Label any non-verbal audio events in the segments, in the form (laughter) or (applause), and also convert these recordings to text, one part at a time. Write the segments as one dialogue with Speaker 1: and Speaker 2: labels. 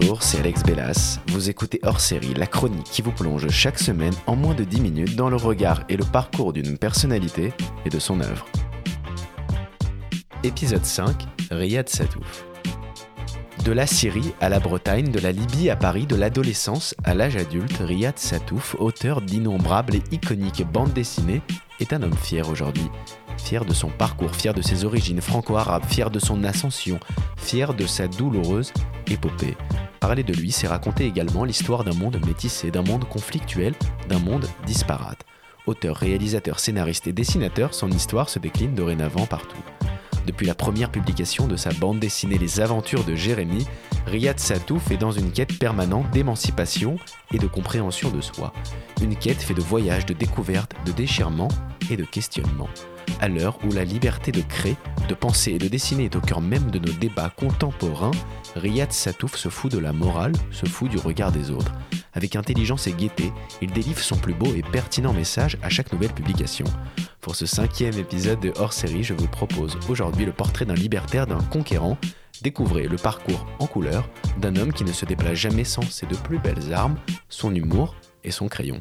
Speaker 1: Bonjour, c'est Alex Bellas. Vous écoutez hors série la chronique qui vous plonge chaque semaine en moins de 10 minutes dans le regard et le parcours d'une personnalité et de son œuvre. Épisode 5 Riyad Satouf. De la Syrie à la Bretagne, de la Libye à Paris, de l'adolescence à l'âge adulte, Riyad Satouf, auteur d'innombrables et iconiques bandes dessinées, est un homme fier aujourd'hui. Fier de son parcours, fier de ses origines franco-arabes, fier de son ascension, fier de sa douloureuse épopée. Parler de lui, c'est raconter également l'histoire d'un monde métissé, d'un monde conflictuel, d'un monde disparate. Auteur, réalisateur, scénariste et dessinateur, son histoire se décline dorénavant partout. Depuis la première publication de sa bande dessinée Les Aventures de Jérémie, Riyad Satouf est dans une quête permanente d'émancipation et de compréhension de soi. Une quête faite de voyages, de découvertes, de déchirements et de questionnements. À l'heure où la liberté de créer, de penser et de dessiner est au cœur même de nos débats contemporains, Riyad Satouf se fout de la morale, se fout du regard des autres. Avec intelligence et gaieté, il délivre son plus beau et pertinent message à chaque nouvelle publication. Pour ce cinquième épisode de hors série, je vous propose aujourd'hui le portrait d'un libertaire, d'un conquérant. Découvrez le parcours en couleur d'un homme qui ne se déplace jamais sans ses deux plus belles armes, son humour et son crayon.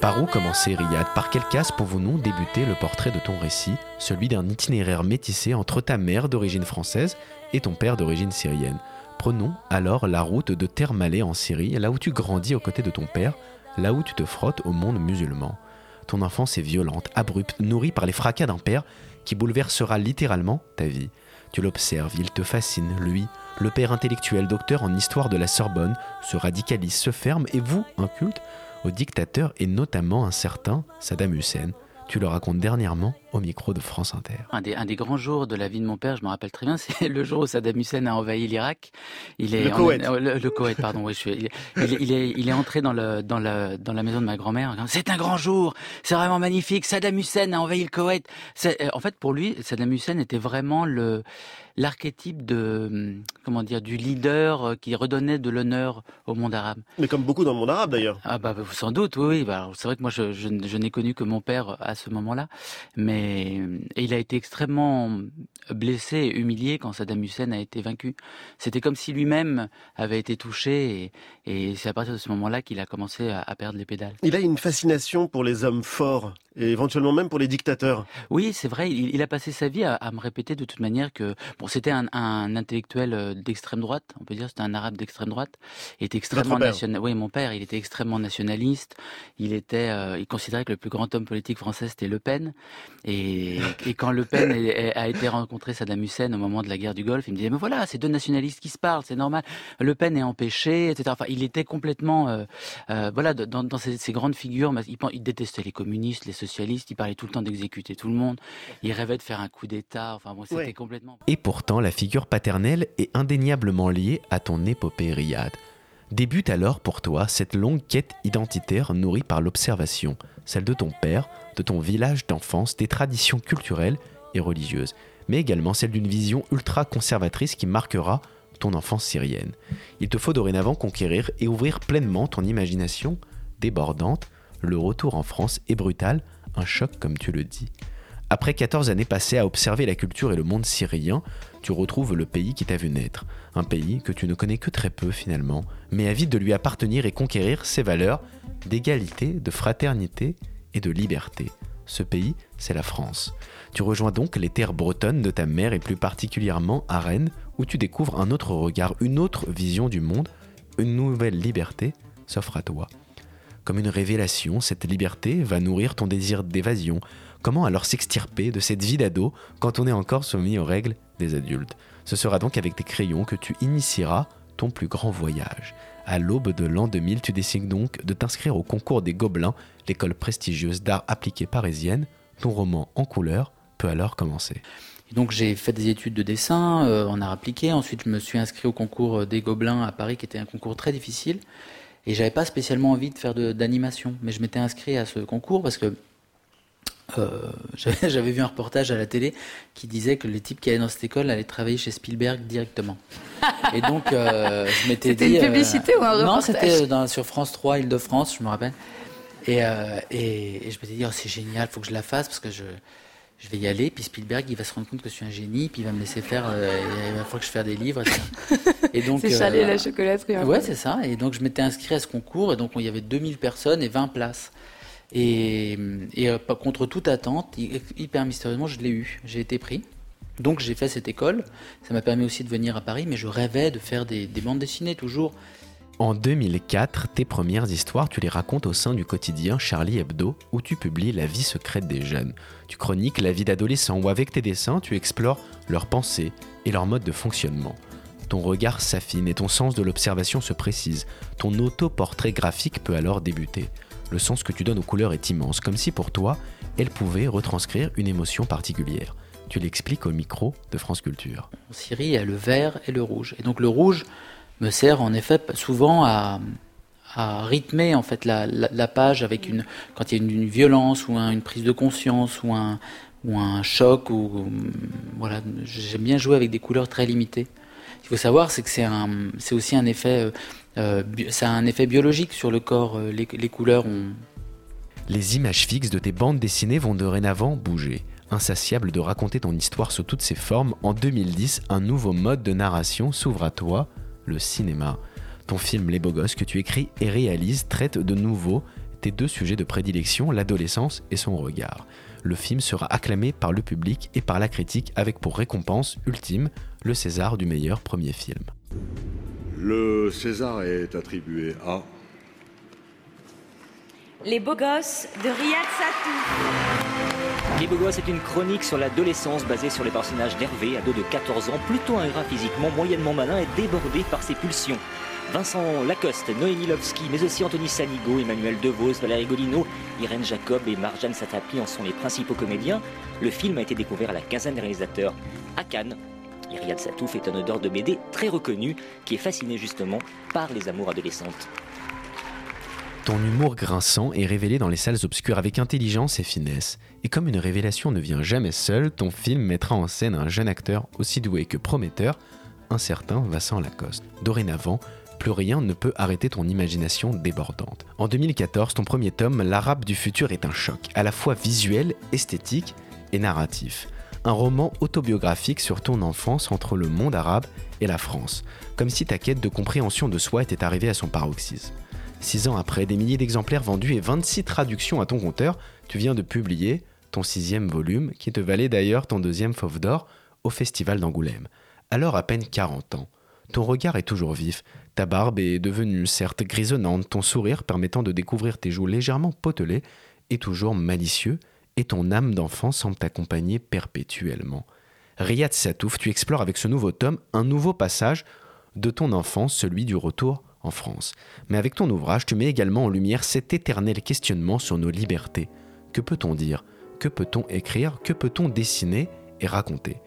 Speaker 1: Par où commencer Riyad? Par quelle case pouvons-nous débuter le portrait de ton récit, celui d'un itinéraire métissé entre ta mère d'origine française et ton père d'origine syrienne? Prenons alors la route de Termalé en Syrie, là où tu grandis aux côtés de ton père, là où tu te frottes au monde musulman. Ton enfance est violente, abrupte, nourrie par les fracas d'un père qui bouleversera littéralement ta vie. Tu l'observes, il te fascine, lui, le père intellectuel, docteur en histoire de la Sorbonne, se radicalise, se ferme, et vous, un culte, au dictateur et notamment un certain Saddam Hussein. Tu le racontes dernièrement au micro de France Inter.
Speaker 2: Un des, un des grands jours de la vie de mon père, je me rappelle très bien, (laughs) c'est le jour où Saddam Hussein a envahi l'Irak.
Speaker 1: Il est le Koweït.
Speaker 2: le, Koweït, pardon. Oui, je suis, il, il, est, il est entré dans, le, dans, le, dans la maison de ma grand-mère. C'est un grand jour, c'est vraiment magnifique. Saddam Hussein a envahi le Koweït. En fait, pour lui, Saddam Hussein était vraiment le l'archétype de comment dire du leader euh, qui redonnait de l'honneur au monde arabe.
Speaker 3: Mais comme beaucoup dans le monde arabe d'ailleurs.
Speaker 2: Ah bah sans doute, oui. oui. Bah, c'est vrai que moi je, je, je n'ai connu que mon père à ce moment-là, mais et il a été extrêmement blessé et humilié quand Saddam Hussein a été vaincu. C'était comme si lui-même avait été touché et, et c'est à partir de ce moment-là qu'il a commencé à, à perdre les pédales.
Speaker 3: Il a une fascination pour les hommes forts et éventuellement même pour les dictateurs.
Speaker 2: Oui, c'est vrai. Il, il, a passé sa vie à, à, me répéter de toute manière que bon, c'était un, un, intellectuel euh, d'extrême droite, on peut dire, c'était un arabe d'extrême droite. Il était extrêmement national. Oui, mon père, il était extrêmement nationaliste. Il était, euh, il considérait que le plus grand homme politique français c'était Le Pen. Et, et quand Le Pen a été rencontré Saddam Hussein au moment de la guerre du Golfe, il me disait mais voilà, c'est deux nationalistes qui se parlent, c'est normal. Le Pen est empêché, etc. Enfin, il était complètement, euh, euh, voilà, dans, dans ces, ces, grandes figures, il, il détestait les communistes, les socialiste, il parlait tout le temps d'exécuter tout le monde, il rêvait de faire un coup d'État, enfin bon, c'était ouais. complètement...
Speaker 1: Et pourtant, la figure paternelle est indéniablement liée à ton épopée Riyad. Débute alors pour toi cette longue quête identitaire nourrie par l'observation, celle de ton père, de ton village d'enfance, des traditions culturelles et religieuses, mais également celle d'une vision ultra-conservatrice qui marquera ton enfance syrienne. Il te faut dorénavant conquérir et ouvrir pleinement ton imagination débordante. Le retour en France est brutal, un choc comme tu le dis. Après 14 années passées à observer la culture et le monde syrien, tu retrouves le pays qui t'a vu naître. Un pays que tu ne connais que très peu finalement, mais avide de lui appartenir et conquérir ses valeurs d'égalité, de fraternité et de liberté. Ce pays, c'est la France. Tu rejoins donc les terres bretonnes de ta mère et plus particulièrement à Rennes, où tu découvres un autre regard, une autre vision du monde, une nouvelle liberté s'offre à toi. Comme une révélation, cette liberté va nourrir ton désir d'évasion. Comment alors s'extirper de cette vie d'ado quand on est encore soumis aux règles des adultes? Ce sera donc avec tes crayons que tu initieras ton plus grand voyage. À l'aube de l'an 2000, tu décides donc de t'inscrire au concours des Gobelins, l'école prestigieuse d'art appliqué parisienne. Ton roman en couleur peut alors commencer.
Speaker 2: Donc j'ai fait des études de dessin euh, en art appliqué. Ensuite, je me suis inscrit au concours des Gobelins à Paris, qui était un concours très difficile. Et j'avais pas spécialement envie de faire d'animation, mais je m'étais inscrit à ce concours parce que euh, (laughs) j'avais vu un reportage à la télé qui disait que les types qui allaient dans cette école allaient travailler chez Spielberg directement. Et donc, euh, je (laughs) m'étais dit.
Speaker 4: C'était une publicité ou un reportage
Speaker 2: Non, c'était sur France 3, Île-de-France, je me rappelle. Et, et, je m'étais dit, oh, c'est génial, faut que je la fasse parce que je, je vais y aller, puis Spielberg, il va se rendre compte que je suis un génie, puis il va me laisser faire, euh, il va falloir que je fasse des livres.
Speaker 4: Et, donc, (laughs) c'est Charlie la chocolaterie.
Speaker 2: Ouais, c'est ça. Et donc, je m'étais inscrit à ce concours, et donc, il y avait 2000 personnes et 20 places. Et, euh, contre toute attente, hyper mystérieusement, je l'ai eu. J'ai été pris. Donc, j'ai fait cette école. Ça m'a permis aussi de venir à Paris, mais je rêvais de faire des, des bandes dessinées toujours.
Speaker 1: En 2004, tes premières histoires, tu les racontes au sein du quotidien Charlie Hebdo, où tu publies La vie secrète des jeunes. Tu chroniques la vie d'adolescents, où avec tes dessins, tu explores leurs pensées et leur mode de fonctionnement. Ton regard s'affine et ton sens de l'observation se précise. Ton autoportrait graphique peut alors débuter. Le sens que tu donnes aux couleurs est immense, comme si pour toi, elles pouvaient retranscrire une émotion particulière. Tu l'expliques au micro de France Culture.
Speaker 2: En Syrie, il y a le vert et le rouge. Et donc le rouge, me sert en effet souvent à, rythmer en fait la, page avec une quand il y a une, violence ou une prise de conscience ou un un choc ou voilà j'aime bien jouer avec des couleurs très limitées. Il faut savoir c'est que c'est un c'est aussi un effet euh, ça a un effet biologique sur le corps euh, les, les couleurs ont
Speaker 1: les images fixes de tes bandes dessinées vont dorénavant bouger. Insatiable de raconter ton histoire sous toutes ses formes, en 2010, un nouveau mode de narration s'ouvre à toi, le cinéma. Ton film Les Beaux Gosses que tu écris et réalises traite de nouveau tes deux sujets de prédilection, l'adolescence et son regard. Le film sera acclamé par le public et par la critique avec pour récompense ultime le César du meilleur premier film.
Speaker 5: Le César est attribué à...
Speaker 6: Les Beaux Gosses de Riyad Satou.
Speaker 7: Les Beaux Gosses est une chronique sur l'adolescence basée sur les personnages d'Hervé, ado de 14 ans, plutôt ingrat physiquement, moyennement malin et débordé par ses pulsions. Vincent Lacoste, Noémie Lovski, mais aussi Anthony Sanigo, Emmanuel DeVos, Valérie Golino, Irène Jacob et Marjane Satapi en sont les principaux comédiens. Le film a été découvert à la quinzaine des réalisateurs à Cannes. Et Satouf est un odeur de BD très reconnu qui est fasciné justement par les amours adolescentes.
Speaker 1: Ton humour grinçant est révélé dans les salles obscures avec intelligence et finesse. Et comme une révélation ne vient jamais seule, ton film mettra en scène un jeune acteur aussi doué que prometteur, un certain Vincent Lacoste. Dorénavant, plus rien ne peut arrêter ton imagination débordante. En 2014, ton premier tome, L'Arabe du futur, est un choc, à la fois visuel, esthétique et narratif. Un roman autobiographique sur ton enfance entre le monde arabe et la France, comme si ta quête de compréhension de soi était arrivée à son paroxysme. Six ans après, des milliers d'exemplaires vendus et 26 traductions à ton compteur, tu viens de publier ton sixième volume, qui te valait d'ailleurs ton deuxième fauve d'or au Festival d'Angoulême. Alors à peine 40 ans. Ton regard est toujours vif, ta barbe est devenue certes grisonnante, ton sourire permettant de découvrir tes joues légèrement potelées est toujours malicieux, et ton âme d'enfant semble t'accompagner perpétuellement. Riyad Satouf, tu explores avec ce nouveau tome un nouveau passage de ton enfance, celui du retour en France. Mais avec ton ouvrage, tu mets également en lumière cet éternel questionnement sur nos libertés. Que peut-on dire? Que peut-on écrire? Que peut-on dessiner et raconter?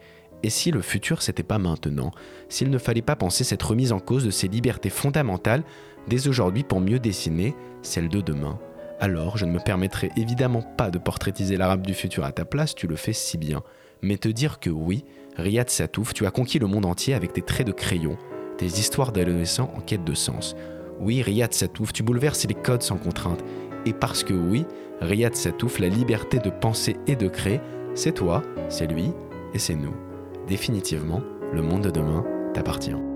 Speaker 1: Et si le futur c'était pas maintenant? S'il ne fallait pas penser cette remise en cause de ces libertés fondamentales dès aujourd'hui pour mieux dessiner celle de demain? Alors je ne me permettrai évidemment pas de portraitiser l'arabe du futur à ta place, tu le fais si bien. Mais te dire que oui, Riyad Satouf, tu as conquis le monde entier avec tes traits de crayon, des histoires d'adolescents en quête de sens. Oui, Riyad Satouf, tu bouleverses les codes sans contrainte. Et parce que oui, Riyad Satouf, la liberté de penser et de créer, c'est toi, c'est lui et c'est nous. Définitivement, le monde de demain t'appartient.